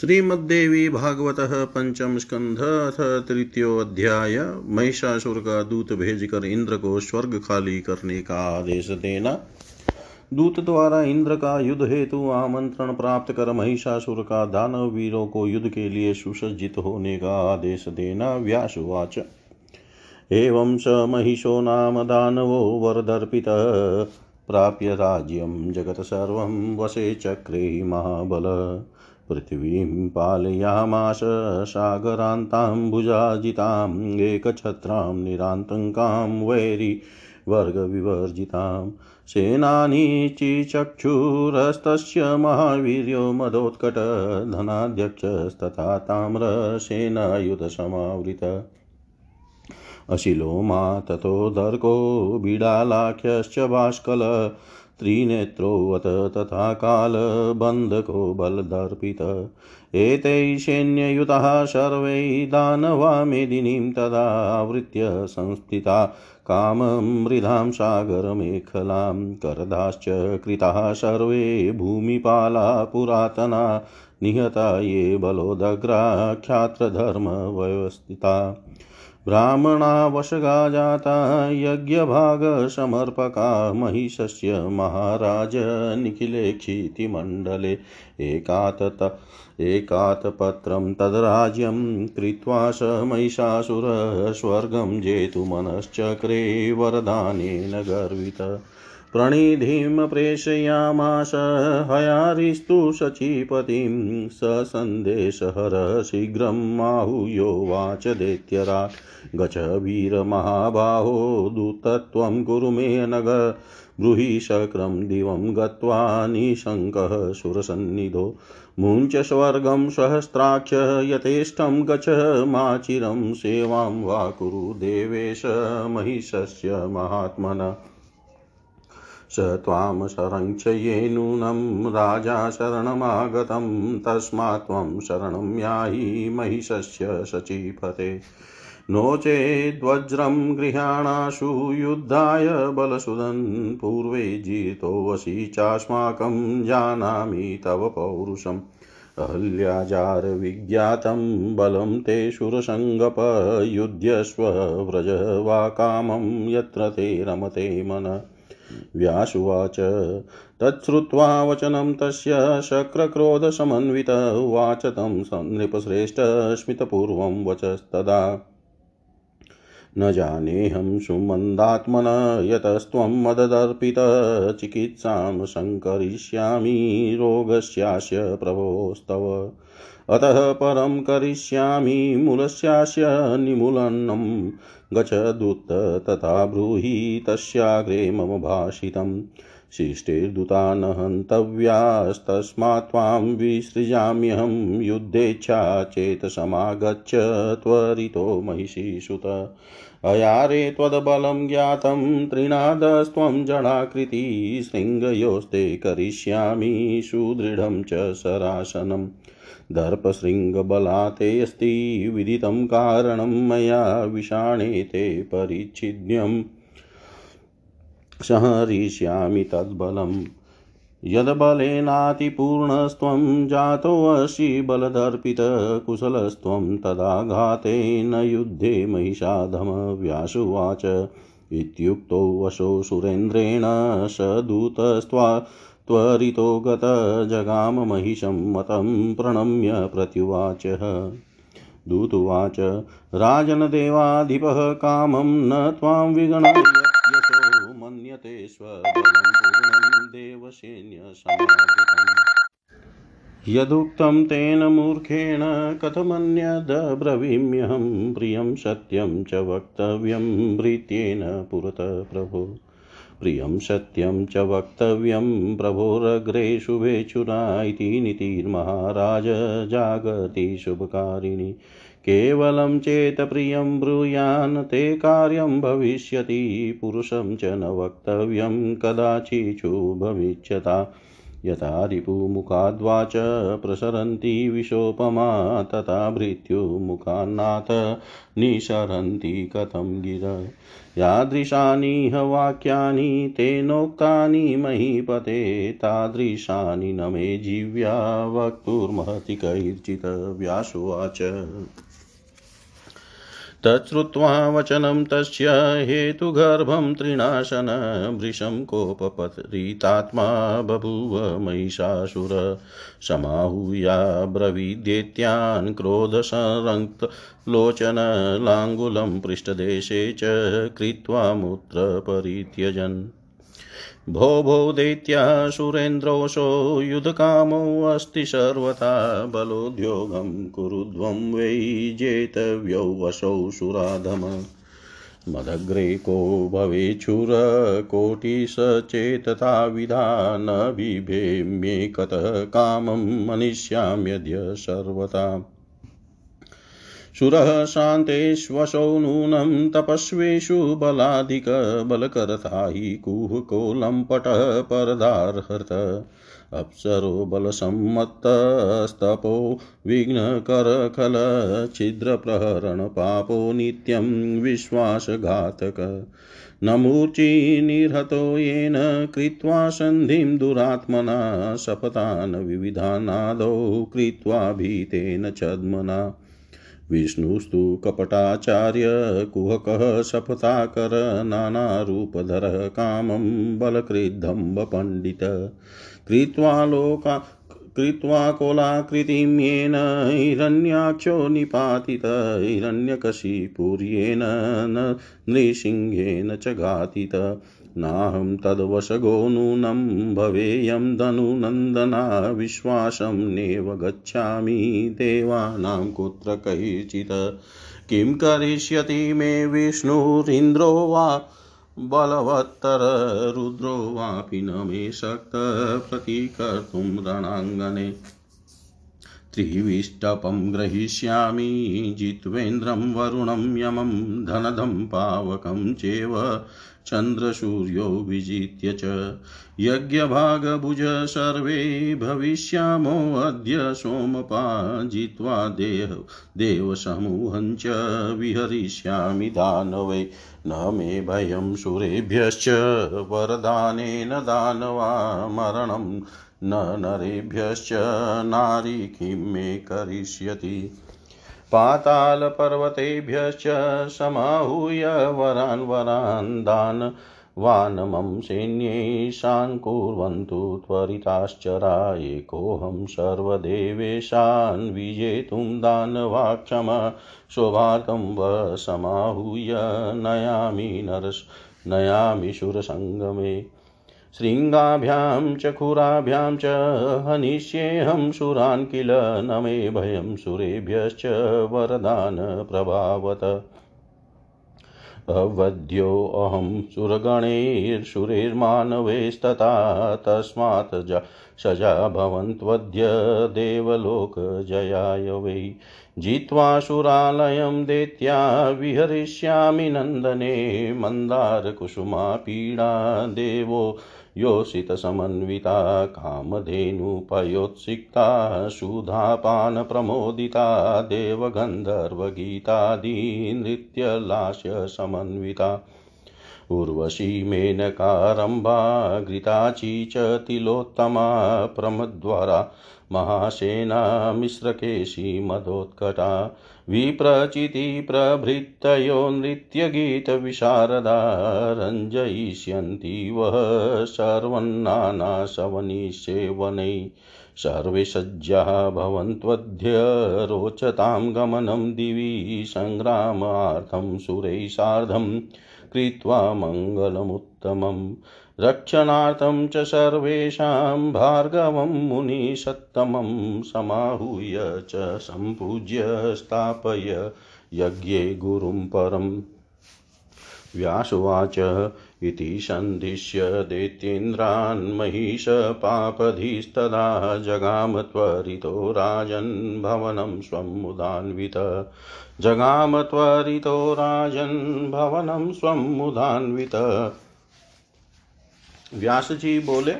श्रीमद्देवी भागवत पंचम स्कंध अथ तृतीयोध्याय महिषासुर का दूत भेजकर इंद्र को स्वर्ग खाली करने का आदेश देना दूत द्वारा इंद्र का युद्ध हेतु आमंत्रण प्राप्त कर महिषासुर का दानव वीरों को युद्ध के लिए सुसज्जित होने का आदेश देना व्यासुवाच। एवं स महिषो नाम दानवो वरदर्पितः। प्राप्य राज्यं जगत् सर्वं वशे चक्रे महाबल। पृथिवीं पालयामाश सागरान्ताम्बुजाजिताम् एकछत्रां निरातङ्कां वैरि वर्गविवर्जितां। सेनानी चिचक्षुरस्तस्य महावीर्यो मदोत्कट, धनाध्यक्षस्तथा ताम्रसेनायुधसमावृत अशिलो मा ततो दर्को, बिडालाख्यश्च भास्कल त्रिनेत्रोऽत तथा कालबन्धको बलदर्पित। एतैः सैन्ययुतः सर्वै दानवा मेदिनीं तदावृत्य संस्थिता। काममृधां सागरमेखलां करदाश्च कृताः सर्वे भूमिपाला पुरातना। निहता ये बलोदग्राख्यात्रधर्मव्यवस्थिता ब्राह्मणावशगा जाता यज्ञभागसमर्पका महिषस्य महाराज निखिलेक्षितिमण्डले एकातत एकातपत्रं तद्राज्यं कृत्वा स महिषासुरः स्वर्गं जेतुमनश्चक्रे वरदानेन गर्वित। प्रणिधिं प्रेषयामास हयारिस्तु शचीपतिं स सन्देशहर शीघ्रं माहुयोवाच दैत्यराट्। गच वीरमहाबाहो दूतत्वं कुरु मे नग। ब्रूहि शक्रं दिवं गत्वा निशङ्कः सुरसन्निधो। मुञ्च स्वर्गं सहस्राक्ष यथेष्टं गच माचिरं सेवां वा कुरु देवेश महिषस्य महात्मन। स त्वां शरञ्चये नूनं राजा शरणमागतं, तस्मात् त्वं शरणं याहि महिषस्य शचीपते नो चेद्वज्रं गृहाणाशु युद्धाय बलसुदन्, पूर्वे जितोऽसि चास्माकं जानामि तव पौरुषम्। अहल्याजारविज्ञातं बलं ते शुरसङ्गपयुध्यस्व व्रज वा कामं यत्र ते रमते मन। व्यासुवाच। तच्छ्रुत्वा वचनं तस्य शक्रक्रोधसमन्वित उवाच तं नृपश्रेष्ठ स्मितपूर्वं वचस्तदा। न जानेऽहं सुमन्दात्मन यतस्त्वं मददर्पितः, चिकित्सां सङ्करिष्यामि रोगस्यास्य प्रभोस्तव। अतः परं करिष्यामि मूलस्यास्य निमूलनम् गच दूत तथा ब्रूहि तस्याग्रे मम भाषितम्। शिष्टिर्दूता न हन्तव्यास्तस्मात् त्वां विसृजाम्यहं युद्धेच्छा चेत् समागच्छ त्वरितो महिषीसुत। अयारे त्वद्बलं ज्ञातं त्रिनादस्त्वं जडाकृति, शृङ्गयोस्ते करिष्यामि सुदृढं च शरासनम् दर्पशृङ्गबलातेऽस्ति विदितं कारणं मया विषाणे ते परिच्छिद्यम् संहरिष्यामि तद्बलम्। यद्बलेनातिपूर्णस्त्वं जातोऽसि बलदर्पितकुशलस्त्वं तदाघातेन युद्धे महिषाधमव्यासुवाच। इत्युक्तो वशो सुरेन्द्रेण स दूतस्त्वा त्वरितो गत जगाम महिषं मतं प्रणम्य प्रत्युवाच। दूतुवाच, राजनदेवाधिपः कामं न त्वां विगणयत्यसो मन्यते स्वबलं यदुक्तं तेन मूर्खेण कथमन्यदब्रवीम्यहं प्रियं सत्यं च वक्तव्यं भृत्येन पुरतः प्रभो। प्रियं सत्यं च वक्तव्यं प्रभोरग्रे शुभेच्छुरा इति नीतिर्महाराज जागति शुभकारिणि। केवलं चेत् प्रियं ब्रूयान् ते कार्यं भविष्यति, पुरुषं च न वक्तव्यं कदाचिच्छुभमिच्छता यथा रिपुमुखाद्वाच प्रसरन्ति विशोपमा, तथा भृत्युमुखान्नाथ निसरन्ति कथं गिर। यादृशानिह वाक्यानि तेनोक्तानि महीपते, तादृशानि न मे जीव्या, वक्तुर्महति कैर्चित् व्यासुवाच। तच्छ्रुत्वा वचनं तस्य हेतुगर्भं त्रिनाशन भृशं कोपपरीतात्मा बभूव महिषासुर समाहूया ब्रवीद्येत्यान् क्रोधसंरक्तलोचनलाङ्गुलं पृष्ठदेशे च कृत्वा मूत्रपरित्यजन्। भो भो दैत्यासुरेन्द्रोऽसौ युधकामोऽस्ति सर्वथा बलोद्योगं कुरुध्वं वै जेतव्यौ वसौ सुराधम। मदग्रे को भवेच्छुरकोटिसचेतता विधा न बिभेम्येकतः कामं मनिष्याम्यद्य सर्वथा। सुरः शान्तेष्वसौ नूनं तपस्वेषु बलाधिकबलकरता हि कुहको लम्पटः परदार्हत। अप्सरो बलसम्मत्तस्तपो विघ्नकरखलछिद्रप्रहरणपापो नित्यं विश्वासघातक। न मूर्चिनिर्हतो येन कृत्वा सन्धिं दुरात्मना शपथान् विविधानादौ कृत्वा भीतेन छद्मना। विष्णुस्तु कपटाचार्य कुहकः शपथाकर नानारूपधरः कामं बलकृद्धम्बपण्डित कृत्वा लोका कृत्वा कोलाकृतिं येन हिरण्याक्षो निपातित। हिरण्यकशिपुर्येन नृसिंहेन च घातित। नाहं तद्वशगो नूनं भवेयं धनुनन्दना विश्वासं नेव गच्छामि देवानां कुत्र कैचित्? किं करिष्यति मे विष्णुरिन्द्रो वा बलवत्तररुद्रो वापि न मे शक्तः प्रतिकर्तुं रणाङ्गने? त्रिविष्टपं ग्रहीष्यामि जित्वेन्द्रं वरुणं यमं धनदं पावकं चेव चन्द्रसूर्यो विजित्य च। यज्ञभागभुज सर्वे भविष्यामोऽद्य सोमपा जित्वा देह देवसमूहं च विहरिष्यामि दानवै। न मे भयं सुरेभ्यश्च वरदानेन दानवा मरणं। न नरेभ्यश्च नारी किं मे करिष्यति। पातालपर्वतेभ्यश्च समाहूय वरान् वरान् दान् वानमं सैन्यैषान् कुर्वन्तु त्वरिताश्चरा एकोऽहं सर्वदेवेशान् विजेतुं दानवाक्षम शोभार्थं व समाहूय नयामि नरस् नयामि सुरसङ्गमे शृङ्गाभ्यां च, खुराभ्यां च, हनिष्येऽहं सुरान् किल न मे भयं सुरेभ्यश्च वरदानप्रभावत। अवध्योऽहं सुरगणैर्सुरैर्मानवैस्तथा, तस्मात् सजा भवन्त्वद्य देवलोकजयाय वै। जित्वासुरालयं दैत्या विहरिष्यामि नन्दने मन्दारकुसुमा पीडा देवो योषितसमन्विता कामधेनुपयोत्सिक्ता सुधापानप्रमोदिता देवगन्धर्वगीतादिनृत्यलास्यसमन्विता उर्वशी मेनकारम्भा घृताची च तिलोत्तमा प्रमद्वरा महासेना मिश्रकेशी मदोत्कटा विप्रचितिप्रभृतयो नृत्यगीतविशारदा रञ्जयिष्यन्ति वः सर्वन्नानाशवनिसेवनै सर्वे सज्जाः भवन्त्वद्य रोचतां गमनं दिवि सङ्ग्रामार्थं सुरैः सार्धं कृत्वा मङ्गलमुत्तमम्। रक्षणार्थं च सर्वेषां भार्गवं मुनिसत्तमं समाहूय च सम्पूज्य स्थापय यज्ञे गुरुं परम् व्यासुवाच इति सन्दिश्य दैत्येन्द्रान् महिषपापधीस्तदा जगाम त्वरितो राजन् भवनं स्वमुदान्वित जगाम त्वरितो राजन् भवनं स्वमुदान्वित व्यास जी बोले,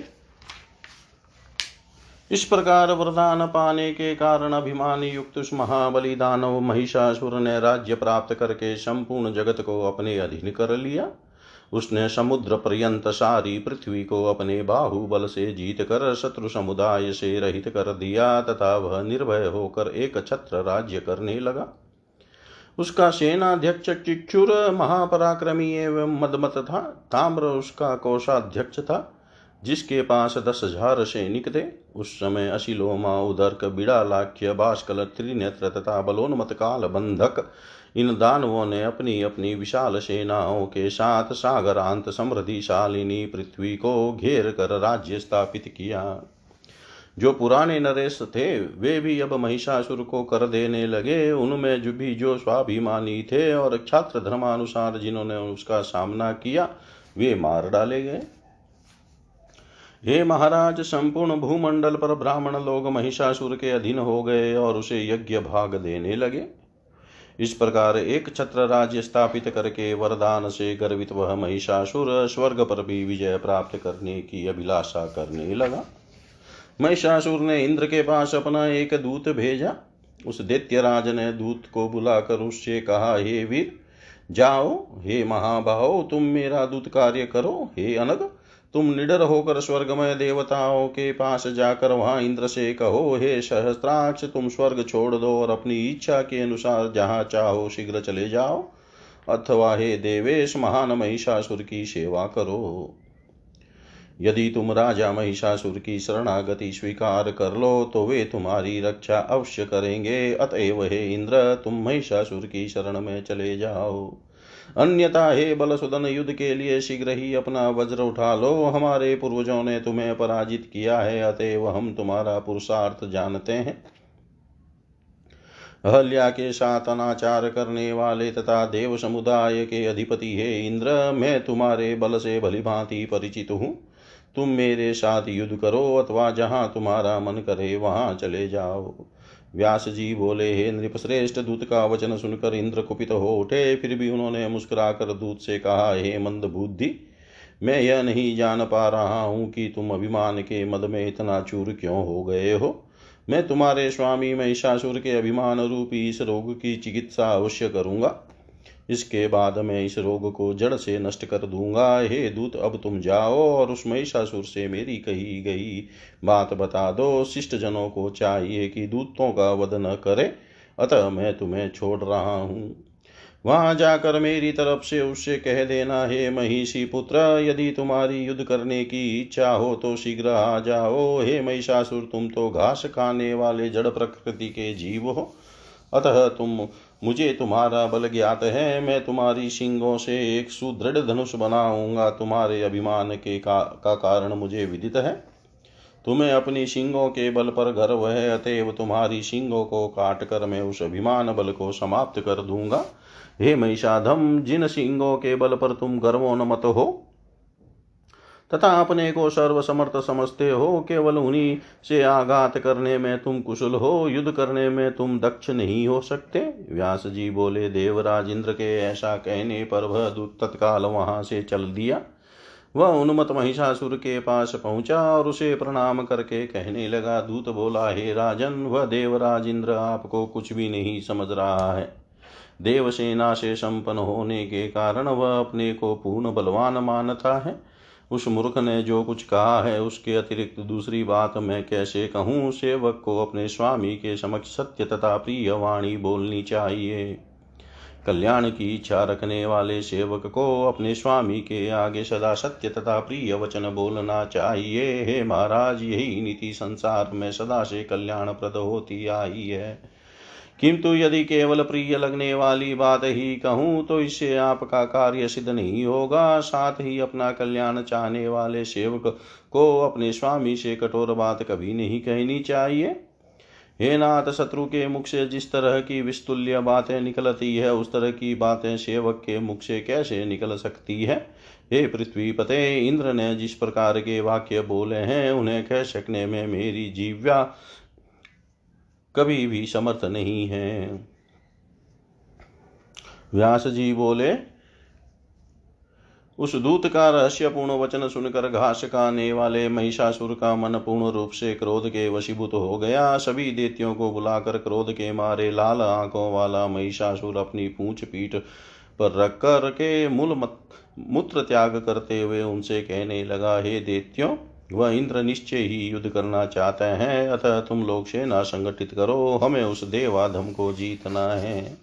इस प्रकार वरदान पाने के कारण अभिमान युक्त उस महाबली दानव महिषासुर ने राज्य प्राप्त करके संपूर्ण जगत को अपने अधीन कर लिया। उसने समुद्र पर्यंत सारी पृथ्वी को अपने बाहुबल से जीत कर शत्रु समुदाय से रहित कर दिया तथा वह निर्भय होकर एक छत्र राज्य करने लगा। उसका सेनाध्यक्ष चिक्षुर महापराक्रमी एवं मदमत था। ताम्र उसका कोषाध्यक्ष था, जिसके पास दस हज़ार सैनिक थे। उस समय अशिलोमा, उदर्क, बिड़ालाख्य, बाष्कल, त्रिनेत्र तथा बलोन्मत काल बंधक इन दानवों ने अपनी अपनी विशाल सेनाओं के साथ सागरांत समृद्धिशालिनी पृथ्वी को घेर कर राज्य स्थापित किया। जो पुराने नरेश थे, वे भी अब महिषासुर को कर देने लगे। उनमें जो भी, जो स्वाभिमानी थे और छात्र धर्मानुसार जिन्होंने उसका सामना किया, वे मार डाले गए। हे महाराज, संपूर्ण भूमंडल पर ब्राह्मण लोग महिषासुर के अधीन हो गए और उसे यज्ञ भाग देने लगे। इस प्रकार एक छत्र राज्य स्थापित करके वरदान से गर्वित वह महिषासुर स्वर्ग पर भी विजय प्राप्त करने की अभिलाषा करने लगा। महिषासुर ने इंद्र के पास अपना एक दूत भेजा। उस दैत्यराज ने दूत को बुलाकर उससे कहा, हे वीर, जाओ, हे महाभाव तुम मेरा दूत कार्य करो। हे अनग, तुम निडर होकर स्वर्गमय देवताओं के पास जाकर वहाँ इंद्र से कहो, हे सहस्त्राक्ष, तुम स्वर्ग छोड़ दो और अपनी इच्छा के अनुसार जहाँ चाहो शीघ्र चले जाओ। अथवा हे देवेश, महान महिषासुर की सेवा करो। यदि तुम राजा महिषासुर की शरणागति स्वीकार कर लो तो वे तुम्हारी रक्षा अवश्य करेंगे। अतएव हे इंद्र, तुम महिषासुर की शरण में चले जाओ। अन्यथा हे बल सुदन युद्ध के लिए शीघ्र ही अपना वज्र उठा लो। हमारे पूर्वजों ने तुम्हें पराजित किया है, अतएव हम तुम्हारा पुरुषार्थ जानते हैं। अहल्या के साथ अनाचार करने वाले तथा देव समुदाय के अधिपति हे इंद्र, मैं तुम्हारे बल से भली भांति परिचित हूँ। तुम मेरे साथ युद्ध करो अथवा जहाँ तुम्हारा मन करे वहाँ चले जाओ। व्यास जी बोले, हे नृपश्रेष्ठ, दूत का वचन सुनकर इंद्र कुपित हो उठे। फिर भी उन्होंने मुस्कुराकर दूत से कहा, हे मंद बुद्धि, मैं यह नहीं जान पा रहा हूँ कि तुम अभिमान के मद में इतना चूर क्यों हो गए हो। मैं तुम्हारे स्वामी महिषासुर के अभिमान रूपी इस रोग की चिकित्सा अवश्य करूँगा। इसके बाद मैं इस रोग को जड़ से नष्ट कर दूँगा। हे दूत, अब तुम जाओ और उस महिषासुर से मेरी कही गई बात बता दो। शिष्ट जनों को चाहिए कि दूतों का वध न करे। अतः मैं तुम्हें छोड़ रहा हूँ। वहाँ जाकर मेरी तरफ़ से उससे कह देना, हे महिषी पुत्र, यदि तुम्हारी युद्ध करने की इच्छा हो तो शीघ्र आ जाओ। हे महिषासुर, तुम तो घास खाने वाले जड़ प्रकृति के जीव हो। अतः तुम मुझे तुम्हारा बल ज्ञात है मैं तुम्हारी सिंगों से एक सुदृढ़ धनुष बनाऊँगा। तुम्हारे अभिमान के का, का कारण मुझे विदित है। तुम्हें अपनी सिंगों के बल पर गर्व है अतएव तुम्हारी सिंगों को काट कर मैं उस अभिमान बल को समाप्त कर दूँगा। हे महिषाधम जिन सिंगों के बल पर तुम गर्वोन्मत हो तथा अपने को सर्वसमर्थ समझते हो, केवल उन्हीं से आघात करने में तुम कुशल हो, युद्ध करने में तुम दक्ष नहीं हो सकते। व्यास जी बोले, देवराज इंद्र के ऐसा कहने पर वह दूत तत्काल वहाँ से चल दिया। वह उन्मत महिषासुर के पास पहुँचा और उसे प्रणाम करके कहने लगा, दूत बोला, हे राजन, वह देवराज इंद्र आपको कुछ भी नहीं समझ रहा है। देवसेना से संपन्न होने के कारण वह अपने को पूर्ण बलवान मानता है। उस मूर्ख ने जो कुछ कहा है उसके अतिरिक्त दूसरी बात मैं कैसे कहूँ? सेवक को अपने स्वामी के समक्ष सत्य तथा प्रिय वाणी बोलनी चाहिए। कल्याण की इच्छा रखने वाले सेवक को अपने स्वामी के आगे सदा सत्य तथा प्रिय वचन बोलना चाहिए। हे महाराज, यही नीति संसार में सदा से कल्याणप्रद होती आई है। किंतु यदि केवल प्रिय लगने वाली बात ही कहूँ तो इससे आपका कार्य सिद्ध नहीं होगा। साथ ही अपना कल्याण चाहने वाले सेवक को अपने स्वामी से कठोर बात कभी नहीं कहनी चाहिए। हे नाथ, शत्रु के मुख से जिस तरह की विस्तुल्य बातें निकलती है, उस तरह की बातें सेवक के मुख से कैसे निकल सकती है? हे पृथ्वी पते, इंद्र ने जिस प्रकार के वाक्य बोले हैं, उन्हें कह सकने में मेरी जीव्या कभी भी समर्थ नहीं है। व्यास जी बोले, उस दूत का रहस्यपूर्ण वचन सुनकर घास खाने वाले महिषासुर का मन पूर्ण रूप से क्रोध के वशीभूत हो गया। सभी देत्यों को बुलाकर क्रोध के मारे लाल आँखों वाला महिषासुर अपनी पूछ पीठ पर रख कर के मूल मूत्र त्याग करते हुए उनसे कहने लगा, हे देत्यों वह इंद्र निश्चय ही युद्ध करना चाहते हैं, अतः तुम लोग सेना संगठित करो, हमें उस देवाधम को जीतना है।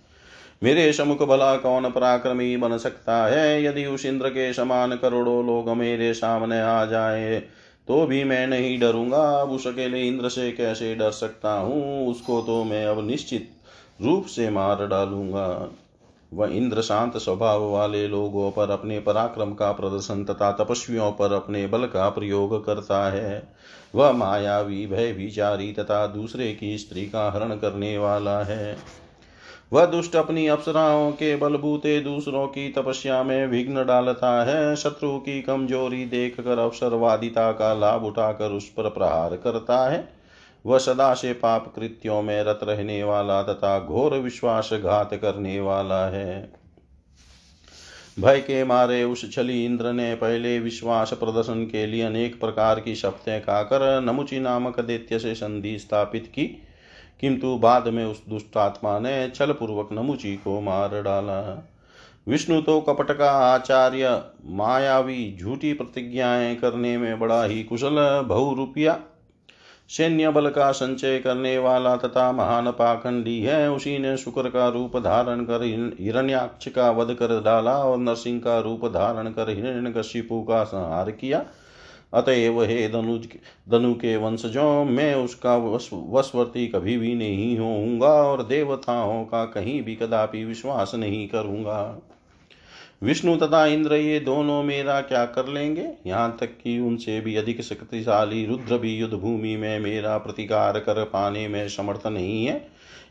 मेरे समुख भला कौन पराक्रमी बन सकता है? यदि उस इंद्र के समान करोड़ों लोग मेरे सामने आ जाए तो भी मैं नहीं डरूँगा। अब उस अकेले इंद्र से कैसे डर सकता हूँ? उसको तो मैं अब निश्चित रूप से मार डालूँगा। वह इंद्र शांत स्वभाव वाले लोगों पर अपने पराक्रम का प्रदर्शन तथा तपस्वियों पर अपने बल का प्रयोग करता है। वह मायावी भय विचारी तथा दूसरे की स्त्री का हरण करने वाला है। वह दुष्ट अपनी अप्सराओं के बलबूते दूसरों की तपस्या में विघ्न डालता है। शत्रु की कमज़ोरी देख कर अवसरवादिता का लाभ उठाकर उस पर प्रहार करता है। वह सदा से पाप कृत्यों में रत रहने वाला तथा घोर विश्वासघात करने वाला है। भय के मारे उस छली इंद्र ने पहले विश्वास प्रदर्शन के लिए अनेक प्रकार की शब्दें खाकर नमुचि नामक दैत्य से संधि स्थापित की। किंतु बाद में उस दुष्टात्मा ने छल पूर्वक नमुची को मार डाला। विष्णु तो कपट का आचार्य, मायावी झूठी प्रतिज्ञाएँ करने में बड़ा ही कुशल, बहुरूपिया सैन्य बल का संचय करने वाला तथा महान पाखंडी है। उसी ने शुक्र का रूप धारण कर हिरण्याक्ष का वध कर डाला और नरसिंह का रूप धारण कर हिरण्य हिरण्यकशिपु का संहार किया। अतएव हे धनु धनु के वंशजों, मैं उसका वशवर्ती कभी भी नहीं होऊँगा और देवताओं का कहीं भी कदापि विश्वास नहीं करूँगा। विष्णु तथा इंद्र, ये दोनों मेरा क्या कर लेंगे? यहाँ तक कि उनसे भी अधिक शक्तिशाली रुद्र भी युद्ध भूमि में मेरा प्रतिकार कर पाने में समर्थ नहीं है।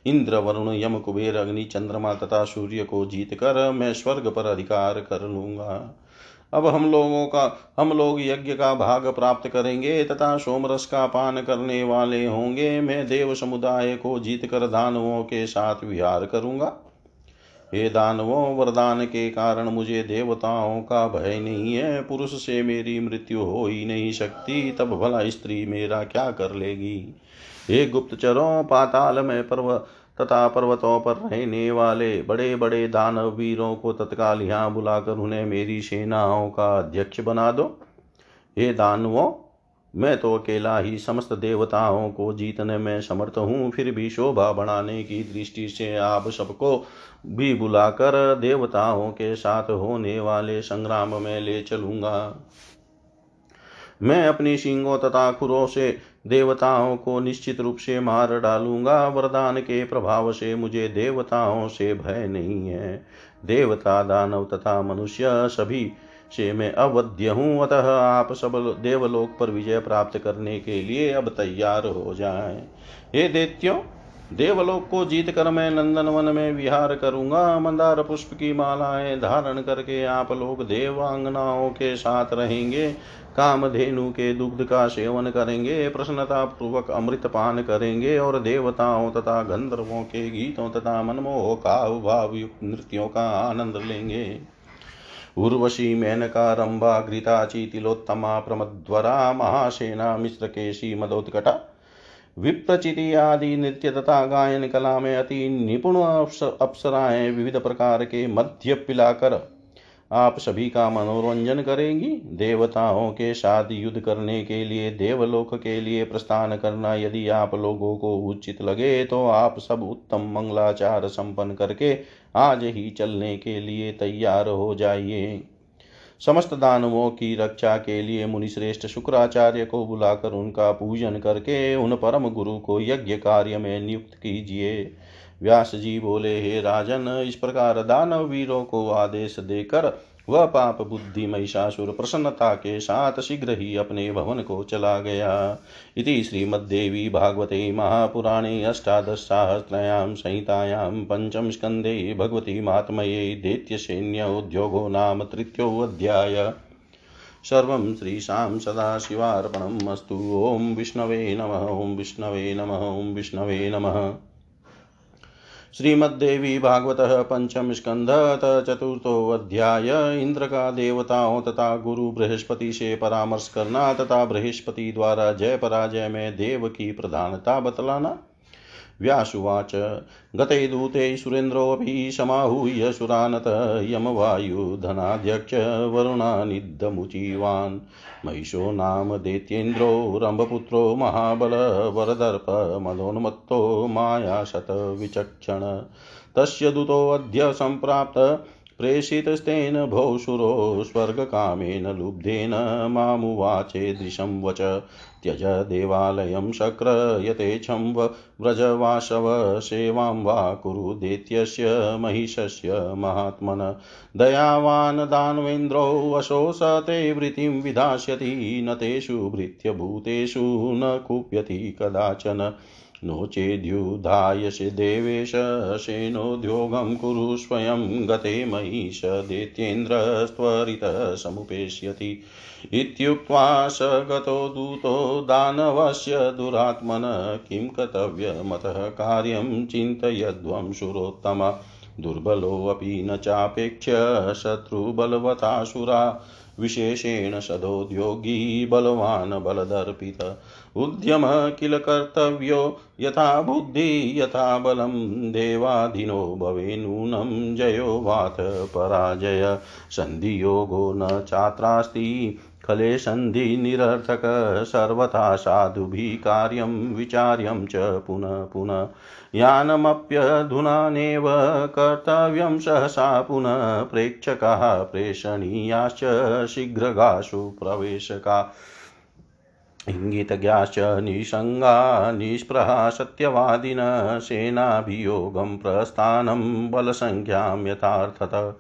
इंद्र, वरुण, यम, कुबेर, अग्नि, चंद्रमा तथा सूर्य को जीत कर मैं स्वर्ग पर अधिकार कर लूँगा। अब हम लोगों का, हम लोग यज्ञ का भाग प्राप्त करेंगे तथा सोमरस का पान करने वाले होंगे। मैं देव समुदाय को जीत कर दानवों के साथ विहार करूँगा। हे दानवों, वरदान के कारण मुझे देवताओं का भय नहीं है। पुरुष से मेरी मृत्यु हो ही नहीं सकती, तब भला स्त्री मेरा क्या कर लेगी? हे गुप्तचरों पाताल में पर्व तथा पर्वतों पर रहने वाले बड़े बड़े दानव वीरों को तत्काल यहाँ बुलाकर उन्हें मेरी सेनाओं का अध्यक्ष बना दो। हे दानवों मैं तो अकेला ही समस्त देवताओं को जीतने में समर्थ हूँ, फिर भी शोभा बढ़ाने की दृष्टि से आप सबको भी बुलाकर देवताओं के साथ होने वाले संग्राम में ले चलूँगा। मैं अपनी सिंगों तथा खुरों से देवताओं को निश्चित रूप से मार डालूँगा। वरदान के प्रभाव से मुझे देवताओं से भय नहीं है। देवता दानव तथा मनुष्य सभी से मैं अवध्य हूँ। अतः आप सब देवलोक पर विजय प्राप्त करने के लिए अब तैयार हो जाएँ। हे देत्यो, देवलोक को जीत कर मैं नंदन वन में विहार करूँगा। मंदार पुष्प की मालाएँ धारण करके आप लोग देवांगनाओं के साथ रहेंगे। कामधेनु के दुग्ध का सेवन करेंगे। प्रसन्नता पूर्वक अमृत पान करेंगे और देवताओं तथा गंधर्वों के गीतों तथा मनमोह का भाव युक्त नृत्यों का आनंद लेंगे। उर्वशी मेनका रंभा घृता चीतिलोत्तमा प्रमद्वरा महासेना मिश्र केशी मदोत्कटा। विप्रचिति आदि नृत्य तथा गायन कला में अति निपुण अप्सराएँ विविध प्रकार के मध्य पिलाकर आप सभी का मनोरंजन करेंगी। देवताओं के साथ युद्ध करने के लिए, देवलोक के लिए प्रस्थान करना, यदि आप लोगों को उचित लगे तो आप सब उत्तम मंगलाचार संपन्न करके आज ही चलने के लिए तैयार हो जाइए। समस्त दानवों की रक्षा के लिए मुनिश्रेष्ठ शुक्राचार्य को बुलाकर उनका पूजन करके उन परम गुरु को यज्ञ कार्य में नियुक्त कीजिए। व्यास जी बोले, हे राजन, इस प्रकार दानव वीरों को आदेश देकर वह पाप बुद्धि महिषासुर प्रसन्नता के साथ शीघ्र ही अपने भवन को चला गया। इति श्रीमद्देवी भागवते महापुराणे अष्टादशसाहस्रयां संहितायां पंचम स्कन्धे भगवती महात्मये दैत्यसैन्योद्योगो नाम तृतीयोऽध्याय। सर्वं श्रीशां सदाशिवार्पणम् अस्तु। ॐ विष्णवे नमः, ॐ विष्णवे नमः, ॐ विष्णवे नमः। श्रीमद्देवी भागवत पंचम स्कंध चतुर्थोध्याय इंद्र का देवताओं तथा गुरु बृहस्पति से परामर्श करना तथा बृहस्पति द्वारा जय पराजय में देव की प्रधानता बतलाना। व्यासुवाच। गते दूते सुरेन्द्रोऽपि समाहूय सुरानत, यमवायुधनाध्यक्ष वरुणानिद्धमुचीवान् महिषो नाम दैत्येन्द्रो, रम्भपुत्रो महाबलवरदर्पमदोन्मत्तो मायाशतविचक्षण। तस्य दूतोऽद्य सम्प्राप्त प्रेषितस्तेन भौशुरो स्वर्गकामेन लुब्धेन मामुवाचेदृशं वच। त्यज देवालयं शक्र यथेच्छं व्रजवाशव सेवां वा कुरु दैत्यस्य महिषस्य महात्मन। दयावान् दानवेन्द्रो वशो स ते वृत्तिं विधास्यति। न तेषु भृत्यभूतेषु न कुप्यति कदाचन। नो चेद्युधायसि देवेश शेनोद्योगं कुरु स्वयं गते मयि स दैत्येन्द्रस्त्वरितः समुपेष्यति इत्युक्त्वा स गतो दूतो दानवस्य दुरात्मन किं कर्तव्यमतः कार्यं चिन्तयध्वं सुरोत्तम। दुर्बलोऽपि न चापेक्ष्य शत्रुबलवतासुरा। विशेषेण सदोद्योगी बलवान् बलदर्पित। उद्यम किल कर्तव्यो यथा बुद्धि यथा बलं देवाधीनो भवे नूनं जयो वाथ पराजय। सन्धियोगो न चात्रास्ति, खले सन्धिनिरर्थक सर्वथा साधुभिः कार्यं विचार्यं च पुनः पुनः। यानमप्यधुनानेव कर्तव्यं सहसा पुनः प्रेक्षकाः प्रेषणीयाश्च शीघ्रगाशु प्रवेशका। इङ्गितज्ञाश्च निसङ्गा निष्प्रहा सत्यवादिन, सेनाभियोगं प्रस्थानं बलसङ्ख्यां यथार्थतः।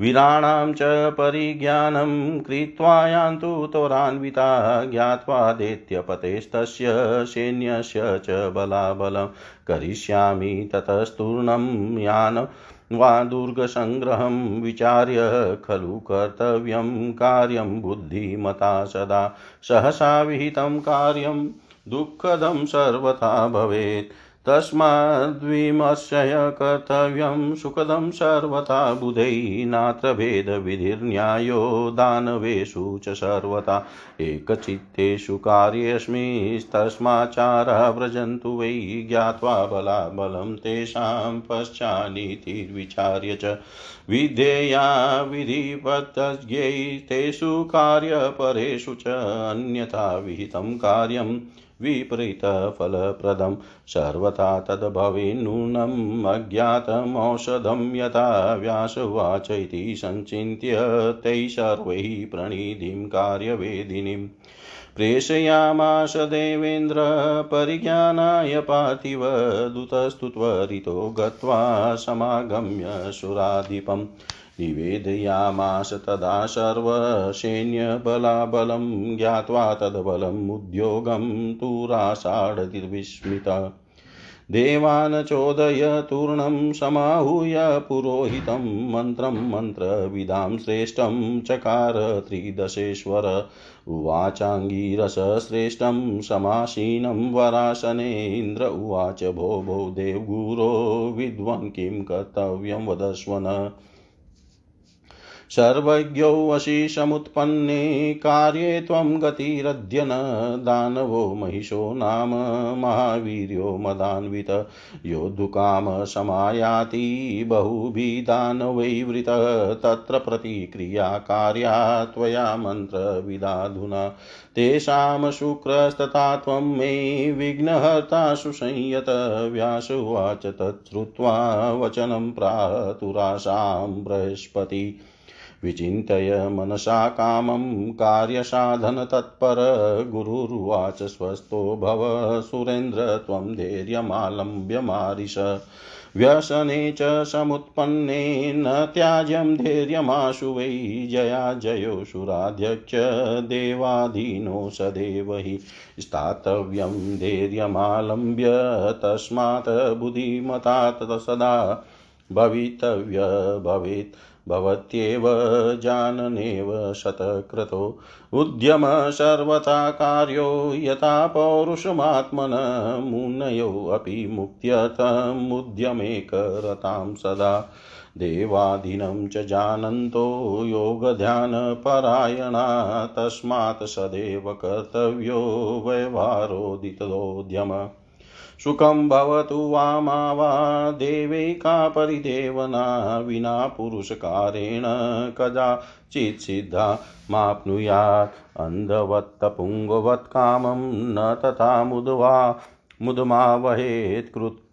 वीराणां च परिज्ञानं कृत्वा यान्तु त्वरान्विता, ज्ञात्वा दैत्यपतेस्तस्य सैन्यस्य च बलाबलं। करिष्यामि ततस्तूर्णं यान वा दुर्गसङ्ग्रहं विचार्य खलु कर्तव्यं कार्यं बुद्धिमता सदा। सहसा विहितं कार्यं दुःखदं सर्वथा भवेत्। तस्माद्विमर्शय कर्तव्यं सुखदं सर्वथा बुधै नात्र भेदविधिर्न्यायो दानवेषु च सर्वथा एकचित्तेषु कार्येऽस्मिस्तस्माचारः व्रजन्तु वै ज्ञात्वा बलाबलं तेषां पश्चानीतिर्विचार्य च विधेया विधिपतज्ञै तेषु कार्यपरेषु च अन्यथा विहितं कार्यम् विपरीतफलप्रदं। सर्वथा तद्भवेन्नूनम् अज्ञातमौषधं यथा व्यासवाच इति सञ्चिन्त्य तैः सर्वैः प्रणिधिं कार्यवेदिनीम्। प्रेषयामास देवेन्द्र परिज्ञानाय पार्थिव दूतस्तु त्वरितो गत्वा समागम्य सुराधिपम् निवेदयामास तदा सर्वसैन्यबलाबलं ज्ञात्वा तद्बलम् उद्योगं तु राषाढतिर्विस्मिता देवान् चोदय तूर्णं समाहूय पुरोहितं मन्त्रं मन्त्रविदां श्रेष्ठं चकार त्रिदशेश्वर। उवाचाङ्गिरसश्रेष्ठं समासीनं वरासने इन्द्र उवाच भो भो देवगुरो विद्वन् किं कर्तव्यं वदस्वन सर्वज्ञोऽसि समुत्पन्ने कार्ये त्वं गतिरद्य न दानवो महिषो नाम महावीर्यो मदान्वित। योद्धुकाम समायाति बहुभिदानवैवृतः तत्र प्रतिक्रिया कार्या त्वया मन्त्रविदाधुना। तेषां शुक्रस्तथा त्वं मे विघ्नहर्तासु संयत व्यासुवाच तच्छ्रुत्वा वचनं प्रातुराशां बृहस्पति। विचिन्तय मनसा कामं कार्यसाधनतत्पर। गुरुरुवाच स्वस्थो भव। सुरेन्द्र, त्वं धैर्यमालम्ब्य मारिष व्यसने च समुत्पन्ने न त्याज्यं धैर्यमाशु वै। जया जयोऽसुराध्यक्ष देवाधीनो सदेव हि। स्थातव्यं धैर्यमालम्ब्य, तस्मात् बुद्धिमता सदा भवितव्य भवेत्। भवत्येव जाननेव शतक्रतो उद्यम सर्वथा कार्यो यथा पौरुषमात्मन मुनयोऽपि मुक्त्यर्थमुद्यमेकरतां सदा। देवाधीनं च जानन्तो योगध्यानपरायणा तस्मात् सदैव कर्तव्यो व्यवहारोदितोद्यम सुखं भवतु वामा वा देवैका परिदेवना विना पुरुषकारेण कदाचित् सिद्धा माप्नुयात् अन्धवत्तपुङ्गवत्कामं न तथा मुद्वा मुदमावहेत् कृत्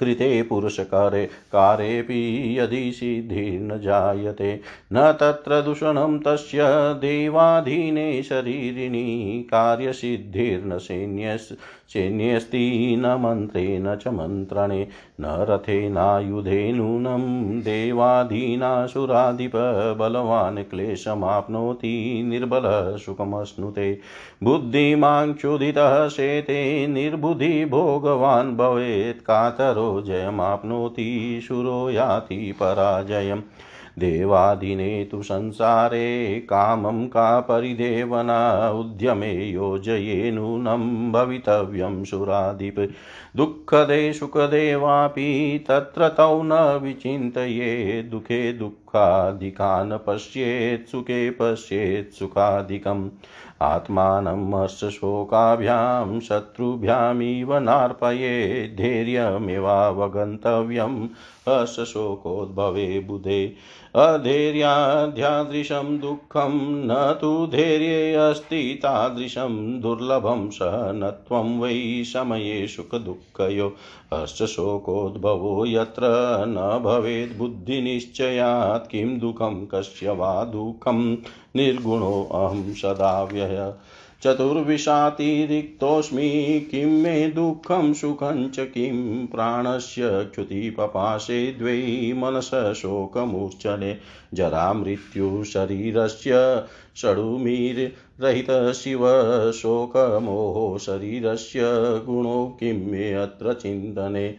कृते पुरुषकारे, कारेऽपि यदि सिद्धिर्न जायते। न तत्र दूषणं तस्य देवाधीने शरीरिणी कार्यसिद्धिर्न सैन्यस्, सैन्यस्ति न मन्त्रेण च मन्त्रणे। न रथेनायुधे नूनं देवाधीनासुराधिप बलवान् क्लेशमाप्नोति निर्बलः सुखमश्नुते बुद्धिमाङ्क्षुधितः शेते निर्बुद्धि भोगवान् भवेत् कातरो जयमाप्नोति शूरो याति पराजयम्। देवाधीने तु संसारे कामं का परिदेवना, उद्यमे योजये नूनं भवितव्यं सुराधिप दुःखदे सुखदे वापि तत्र तौ न विचिन्तये, दुःखे दुःखाधिकान् पश्येत्, सुखे पश्येत् सुखाधिकम् आत्मानं हर्षशोकाभ्यां शत्रुभ्यामिव नार्पये धैर्यमेवावगन्तव्यं हर्षशोकोद्भवे बुधे। अधैर्याध्यादृशं दुःखं न तु धैर्ये अस्ति, तादृशं दुर्लभं सहनत्वं वै समये सुखदुःखयो। हर्षशोकोद्भवो यत्र न बुद्धिनिश्चयात्, किं दुःखं कस्य वा दुःखं। निर्गुणोऽहं सदा व्यय। चतुर्विशातिरिक्तोऽस्मि किं मे दुःखं सुखं च किं प्राणस्य च्युतिपपाशे द्वै मनसः शोकमूर्च्छने जरामृत्युशरीरस्य षडुमीरहितः शिव शोकमोहो शरीरस्य गुणो किं मे अत्र चिन्तने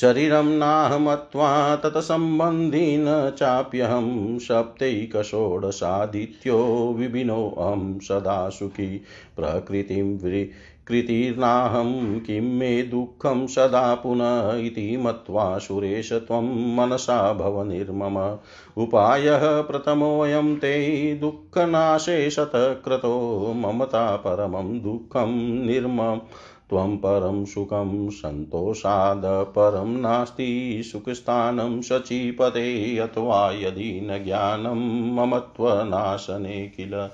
शरीरं नाहमत्वा तत्सम्बन्धी न चाप्यहं सप्तैकषोडशादित्यो विभिनोऽहं सदा सुखी प्रकृतिं विकृतिर्नाहं किं मे दुःखं सदा पुनः इति मत्वा सुरेश त्वं मनसा भव निर्मम। उपायः प्रथमोऽयं ते दुःखनाशे शतक्रतो ममता परमं दुःखं निर्मम। त्वं परं सुखं सन्तोषादपरं नास्ति सुखस्थानं शचीपते अथवा यदि न ज्ञानं ममत्वनाशने किल?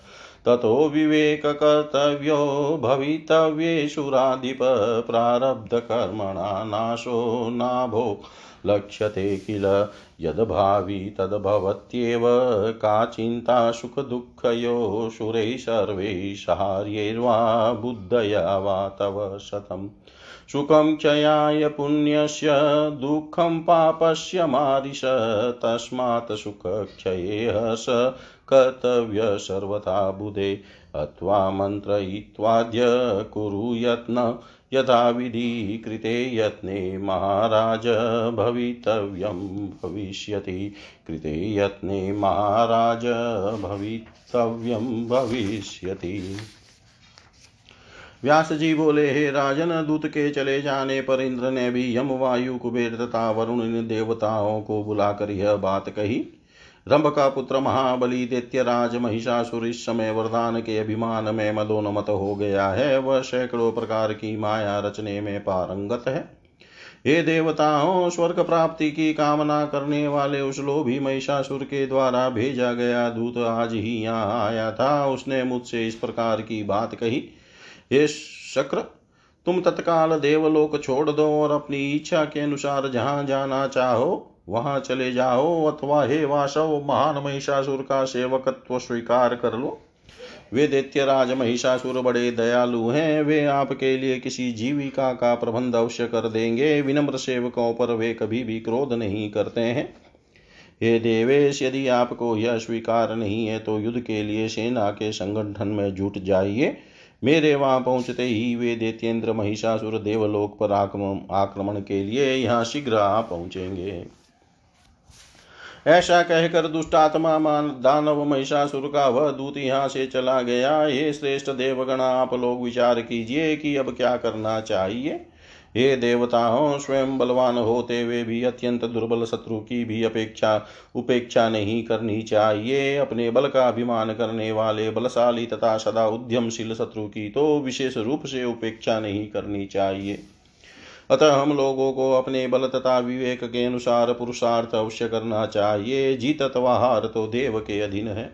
ततो विवेककर्तव्यो भवितव्येषुराधिप प्रारब्धकर्मणा नाशो नाभो लक्ष्यते किल यद्भावि तद्भवत्येव का चिन्ता सुखदुःखयो सुरैः सर्वैर्हार्यैर्वा बुद्धया वा तव शतम्। सुखं क्षयाय पुण्यस्य, दुःखं पापस्य मारिष तस्मात् सुखक्षये स कर्तव्य सर्वथा बुधे। अथवा मन्त्रयित्वाद्य कुरु यत्न। यथाविधि कृते यत्ने महाराज भवितव्यं भविष्यति। कृते यत्ने महाराज भवितव्यं भविष्यति। व्यास जी बोले, हे राजन, दूत के चले जाने पर इंद्र ने भी यम वायु कुबेर तथा वरुण इन देवताओं को बुलाकर यह बात कही। रंभ का पुत्र महाबली दैत्यराज महिषासुर इस समय वरदान के अभिमान में मदोन्मत हो गया है। वह सैकड़ों प्रकार की माया रचने में पारंगत है। हे देवताओं, स्वर्ग प्राप्ति की कामना करने वाले उस लोभी महिषासुर के द्वारा भेजा गया दूत आज ही यहाँ आया था। उसने मुझसे इस प्रकार की बात कही, हे शक्र, तुम तत्काल देवलोक छोड़ दो और अपनी इच्छा के अनुसार जहाँ जाना चाहो वहाँ चले जाओ, अथवा हे वासव, महान महिषासुर का सेवकत्व स्वीकार कर लो। वे दैत्य राज महिषासुर बड़े दयालु हैं। वे आपके लिए किसी जीविका का प्रबंध अवश्य कर देंगे। विनम्र सेवकों पर वे कभी भी क्रोध नहीं करते हैं। हे देवेश, यदि आपको यह स्वीकार नहीं है तो युद्ध के लिए सेना के संगठन में जुट जाइए। मेरे वहाँ पहुँचते ही वे दैत्येंद्र महिषासुर देवलोक पर आक्रमण के लिए यहाँ शीघ्र आ पहुँचेंगे। ऐसा कहकर दुष्टात्मा मान दानव महिषासुर का वह दूत यहाँ से चला गया। हे श्रेष्ठ देवगण, आप लोग विचार कीजिए कि अब क्या करना चाहिए। हे देवताओं, स्वयं बलवान होते हुए भी अत्यंत दुर्बल शत्रु की भी अपेक्षा, उपेक्षा नहीं करनी चाहिए। अपने बल का अभिमान करने वाले बलशाली तथा सदा उद्यमशील शत्रु की तो विशेष रूप से उपेक्षा नहीं करनी चाहिए। अतः हम लोगों को अपने बल तथा विवेक के अनुसार पुरुषार्थ अवश्य करना चाहिए। जीत अथवा हार तो देव के अधीन है।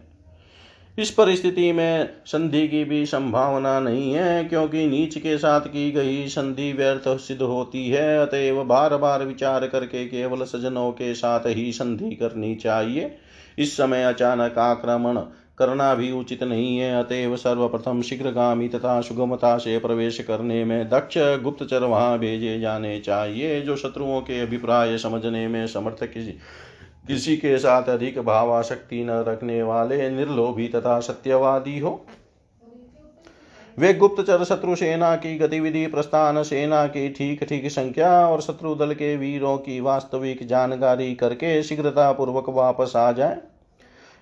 इस परिस्थिति में संधि की भी संभावना नहीं है, क्योंकि नीच के साथ की गई संधि व्यर्थ सिद्ध होती है। अतएव बार बार विचार करके केवल सजनों के साथ ही संधि करनी चाहिए। इस समय अचानक आक्रमण करना भी उचित नहीं है। अतएव सर्वप्रथम शीघ्रगामी तथा सुगमता से प्रवेश करने में दक्ष गुप्तचर वहाँ भेजे जाने चाहिए, जो शत्रुओं के अभिप्राय समझने में समर्थ किसी किसी के साथ अधिक भावाशक्ति न रखने वाले निर्लोभी तथा सत्यवादी हो। वे गुप्तचर शत्रु सेना की गतिविधि प्रस्थान, सेना की ठीक ठीक संख्या और शत्रु दल के वीरों की वास्तविक जानकारी करके शीघ्रता पूर्वक वापस आ जाए।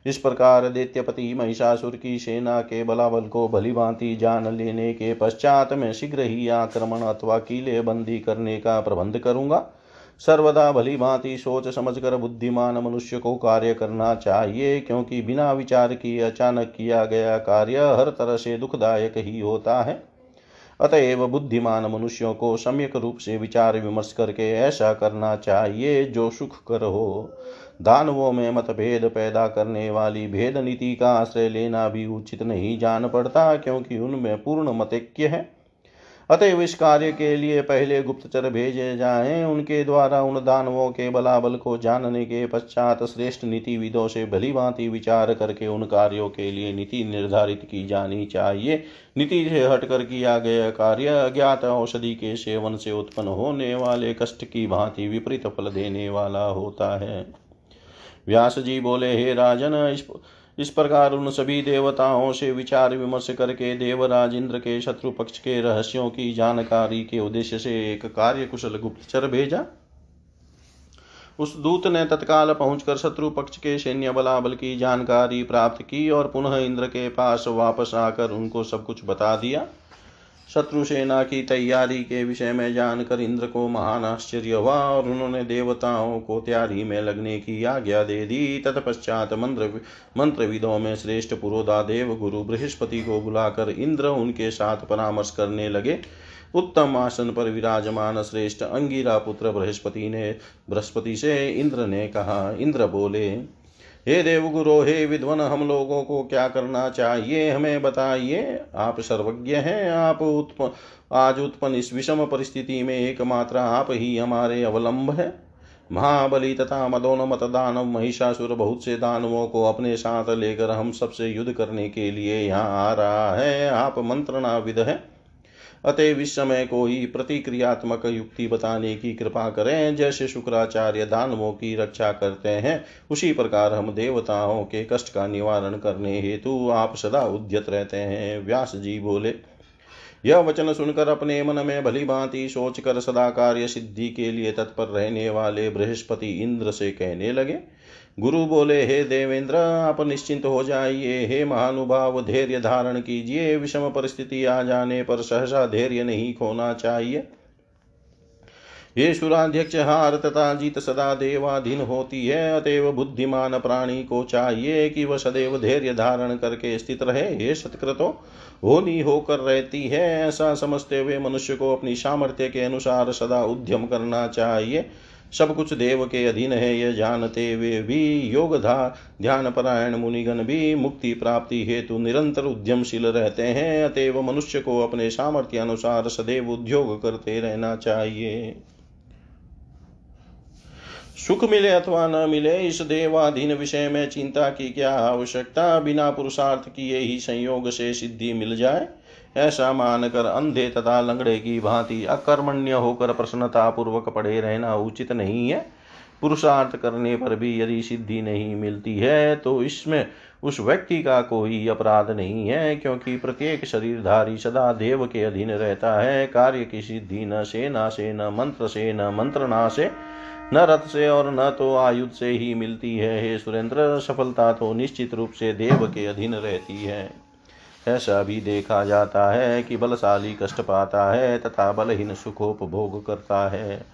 इस प्रकार दैत्यपति महिषासुर की सेना के बलाबल को भली भांति जान लेने के पश्चात मैं शीघ्र ही आक्रमण अथवा किले बंदी करने का प्रबंध करूँगा। सर्वदा भली भांति सोच समझकर बुद्धिमान मनुष्य को कार्य करना चाहिए, क्योंकि बिना विचार किए अचानक किया गया कार्य हर तरह से दुखदायक ही होता है। अतएव बुद्धिमान मनुष्यों को सम्यक रूप से विचार विमर्श करके ऐसा करना चाहिए जो सुख कर हो। दानवों में मतभेद पैदा करने वाली भेद नीति का आश्रय लेना भी उचित नहीं जान पड़ता, क्योंकि उनमें पूर्ण मतैक्य है। अतएव इस कार्य के लिए पहले गुप्तचर भेजे जाएँ। उनके द्वारा उन दानवों के बलाबल को जानने के पश्चात श्रेष्ठ नीति विदों से भली भांति विचार करके उन कार्यों के लिए नीति निर्धारित की जानी चाहिए। नीति से हटकर किया गया कार्य अज्ञात औषधि के सेवन से उत्पन्न होने वाले कष्ट की भांति विपरीत फल देने वाला होता है। व्यास जी बोले, हे राजन, इस इस प्रकार उन सभी देवताओं से विचार विमर्श करके देवराज इंद्र के शत्रु पक्ष के रहस्यों की जानकारी के उद्देश्य से एक कार्य कुशल गुप्तचर भेजा। उस दूत ने तत्काल पहुंचकर शत्रु पक्ष के सैन्य बलाबल की जानकारी प्राप्त की और पुनः इंद्र के पास वापस आकर उनको सब कुछ बता दिया। शत्रु सेना की तैयारी के विषय में जानकर इंद्र को महान आश्चर्य हुआ और उन्होंने देवताओं को तैयारी में लगने की आज्ञा दे दी। तत्पश्चात मंत्र, मंत्रविदों में श्रेष्ठ पुरोधा देव गुरु बृहस्पति को बुलाकर इंद्र उनके साथ परामर्श करने लगे। उत्तम आसन पर विराजमान श्रेष्ठ अंगिरा पुत्र बृहस्पति ने, बृहस्पति से इंद्र ने कहा, इंद्र, बोले। हे देवगुरु, हे विद्वन, हम लोगों को क्या करना चाहिए हमें बताइए। आप सर्वज्ञ हैं, आप उत्पन्न आज उत्पन्न इस विषम परिस्थिति में एकमात्र आप ही हमारे अवलंब है। महाबली तथा मदोनमत दानव महिषासुर बहुत से दानवों को अपने साथ लेकर हम सबसे युद्ध करने के लिए यहाँ आ रहा है। आप मंत्रणा विद हैं। अतएव इस समय कोई प्रतिक्रियात्मक युक्ति बताने की कृपा करें। जैसे शुक्राचार्य दानवों की रक्षा करते हैं, उसी प्रकार हम देवताओं के कष्ट का निवारण करने हेतु आप सदा उद्यत रहते हैं। व्यास जी बोले, यह वचन सुनकर अपने मन में भली भांति सोच कर सदा कार्य सिद्धि के लिए तत्पर रहने वाले बृहस्पति इंद्र से कहने लगे गुरु बोले, हे देवेंद्र, आप निश्चिंत हो जाइए। हे महानुभाव, धैर्य धारण कीजिए। विषम परिस्थिति आ जाने पर सहसा धैर्य नहीं खोना चाहिए। ये सुराध्यक्ष हार तथा जीत सदा देवाधीन होती है। अतएव बुद्धिमान प्राणी को चाहिए कि वह सदैव धैर्य धारण करके स्थित रहे। ये सत्कृतो होनी होकर रहती है। ऐसा समझते हुए मनुष्य को अपनी सामर्थ्य के अनुसार सदा उद्यम करना चाहिए। सब कुछ देव के अधीन है यह जानते हुए भी। योग धा ध्यान परायण मुनिगण भी मुक्ति प्राप्ति हेतु निरंतर उद्यमशील रहते हैं, अतएव मनुष्य को अपने सामर्थ्य अनुसार सदैव उद्योग करते रहना चाहिए। सुख मिले अथवा न मिले, इस देवाधीन विषय में चिंता की क्या आवश्यकता? बिना पुरुषार्थ किए ही संयोग से सिद्धि मिल जाए। ऐसा मानकर अंधे तथा लंगड़े की भांति अकर्मण्य होकर प्रसन्नता पूर्वक पड़े रहना उचित नहीं है। पुरुषार्थ करने पर भी यदि सिद्धि नहीं मिलती है तो इसमें उस व्यक्ति का कोई अपराध नहीं है, क्योंकि प्रत्येक शरीरधारी सदा देव के अधीन रहता है। कार्य की सिद्धि न सेना से, न मंत्र से, न मंत्रणा से, न रथ से और न तो आयुध से ही मिलती है। हे सुरेंद्र, सफलता तो निश्चित रूप से देव के अधीन रहती है। ऐसा भी देखा जाता है कि बलशाली कष्ट पाता है तथा बलहीन सुखोपभोग करता है।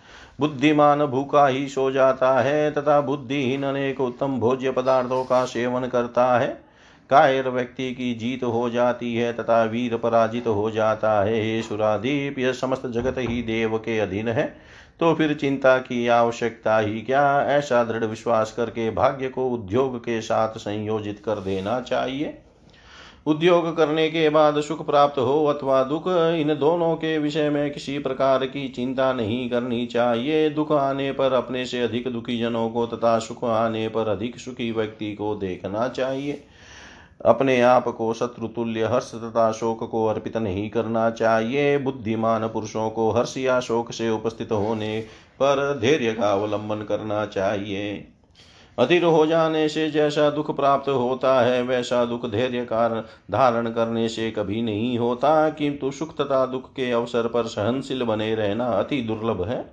बुद्धिमान भूखा ही सो जाता है तथा बुद्धिहीन अनेक उत्तम भोज्य पदार्थों का सेवन करता है। कायर व्यक्ति की जीत हो जाती है तथा वीर पराजित हो जाता है। हे सुरादीप, यह समस्त जगत ही देव के अधीन है। तो फिर चिंता की आवश्यकता ही क्या? ऐसा दृढ़ विश्वास करके भाग्य को उद्योग के साथ संयोजित कर देना चाहिए। उद्योग करने के बाद सुख प्राप्त हो अथवा दुख, इन दोनों के विषय में किसी प्रकार की चिंता नहीं करनी चाहिए। दुख आने पर अपने से अधिक दुखी जनों को तथा सुख आने पर अधिक सुखी व्यक्ति को देखना चाहिए। अपने आप को शत्रु तुल्य हर्ष तथा शोक को अर्पित नहीं करना चाहिए। बुद्धिमान पुरुषों को हर्ष या शोक से उपस्थित होने पर धैर्य का अवलंबन करना चाहिए। अधीर हो जाने से जैसा दुख प्राप्त होता है, वैसा दुख धैर्य कारण धारण करने से कभी नहीं होता किंतु सुख तथा दुख के अवसर पर सहनशील बने रहना अति दुर्लभ है।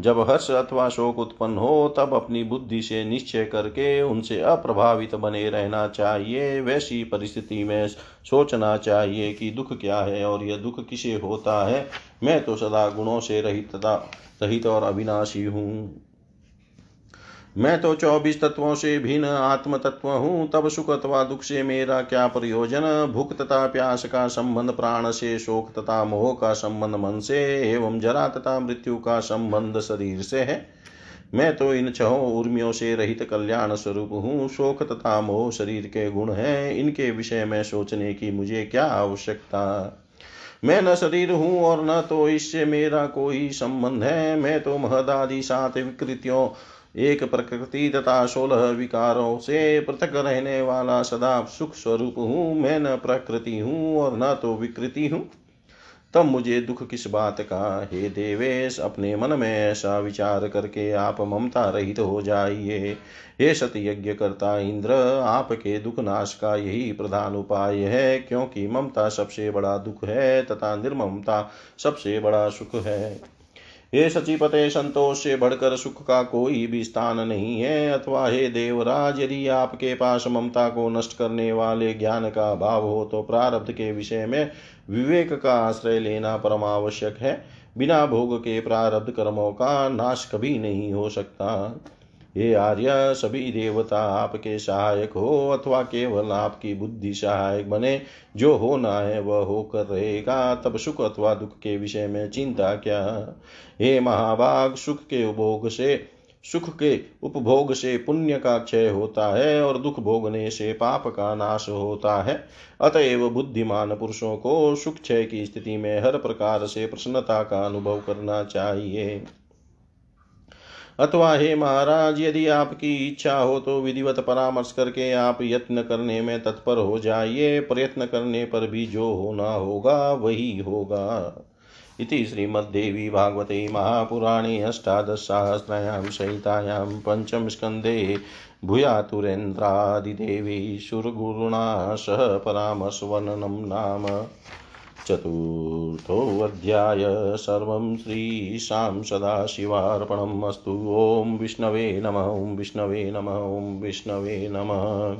जब हर्ष अथवा शोक उत्पन्न हो, तब अपनी बुद्धि से निश्चय करके उनसे अप्रभावित बने रहना चाहिए। वैसी परिस्थिति में सोचना चाहिए कि दुख क्या है और यह दुख किसे होता है। मैं तो सदा गुणों से रहित रहित और अविनाशी हूँ। मैं तो चौबीस तत्वों से भिन्न आत्म तत्व हूँ, तब सुख अथवा दुख से मेरा क्या प्रयोजन? भूख तथा प्यास का संबंध, प्राण से शोक तथा मोह का संबंध, मन से, एवं जरा तथा मृत्यु का संबंध शरीर से है। मैं तो इन छहों उर्मियों से रहित कल्याण स्वरूप हूँ, शोक तथा मोह शरीर के गुण हैं, इनके विषय में सोचने की मुझे क्या आवश्यकता? मैं न शरीर हूँ और न तो इससे मेरा कोई संबंध है, मैं तो महदादि सात विकृतियों एक प्रकृति तथा सोलह विकारों से पृथक रहने वाला सदा सुख स्वरूप हूँ। मैं न प्रकृति हूँ और न तो विकृति हूँ। तब मुझे दुख किस बात का? हे देवेश, अपने मन में ऐसा विचार करके आप ममता रहित हो जाइए। हे सतयज्ञ करता इंद्र, आपके दुख नाश का यही प्रधान उपाय है, क्योंकि ममता सबसे बड़ा दुख है तथा निर्ममता सबसे बड़ा सुख है। हे सचिपते संतोष से बढ़कर सुख का कोई भी स्थान नहीं है। अथवा हे देवराज, यदि आपके पास ममता को नष्ट करने वाले ज्ञान का भाव हो तो प्रारब्ध के विषय में विवेक का आश्रय लेना परमावश्यक है। बिना भोग के प्रारब्ध कर्मों का नाश कभी नहीं हो सकता। हे आर्य, सभी देवता आपके सहायक हो अथवा केवल आपकी बुद्धि सहायक बने, जो होना है वह होकर रहेगा, तब सुख अथवा दुख के विषय में चिंता क्या? हे महाभाग सुख के उपभोग से, सुख के उपभोग से पुण्य का क्षय होता है और दुख भोगने से पाप का नाश होता है। अतएव बुद्धिमान पुरुषों को सुख क्षय की स्थिति में हर प्रकार से प्रसन्नता का अनुभव करना चाहिए। अथवा हे महाराज, यदि आपकी इच्छा हो तो विधिवत परामर्श करके आप यत्न करने में तत्पर हो जाइए। प्रयत्न करने पर भी जो होना होगा, वही होगा। इति श्रीमद्देवी भागवते महापुराणे अष्टादशसहस्रायां सहितायां पञ्चमस्कन्धे भूयातुरेन्द्रादिदेवी सुरगुरुणा सह परामर्शवर्णनं नाम। चतुर्थोऽध्याय सर्वं श्रीशां सदाशिवार्पणम् अस्तु। ॐ विष्णवे नमः ॐ विष्णवे नमः ॐ विष्णवे नमः।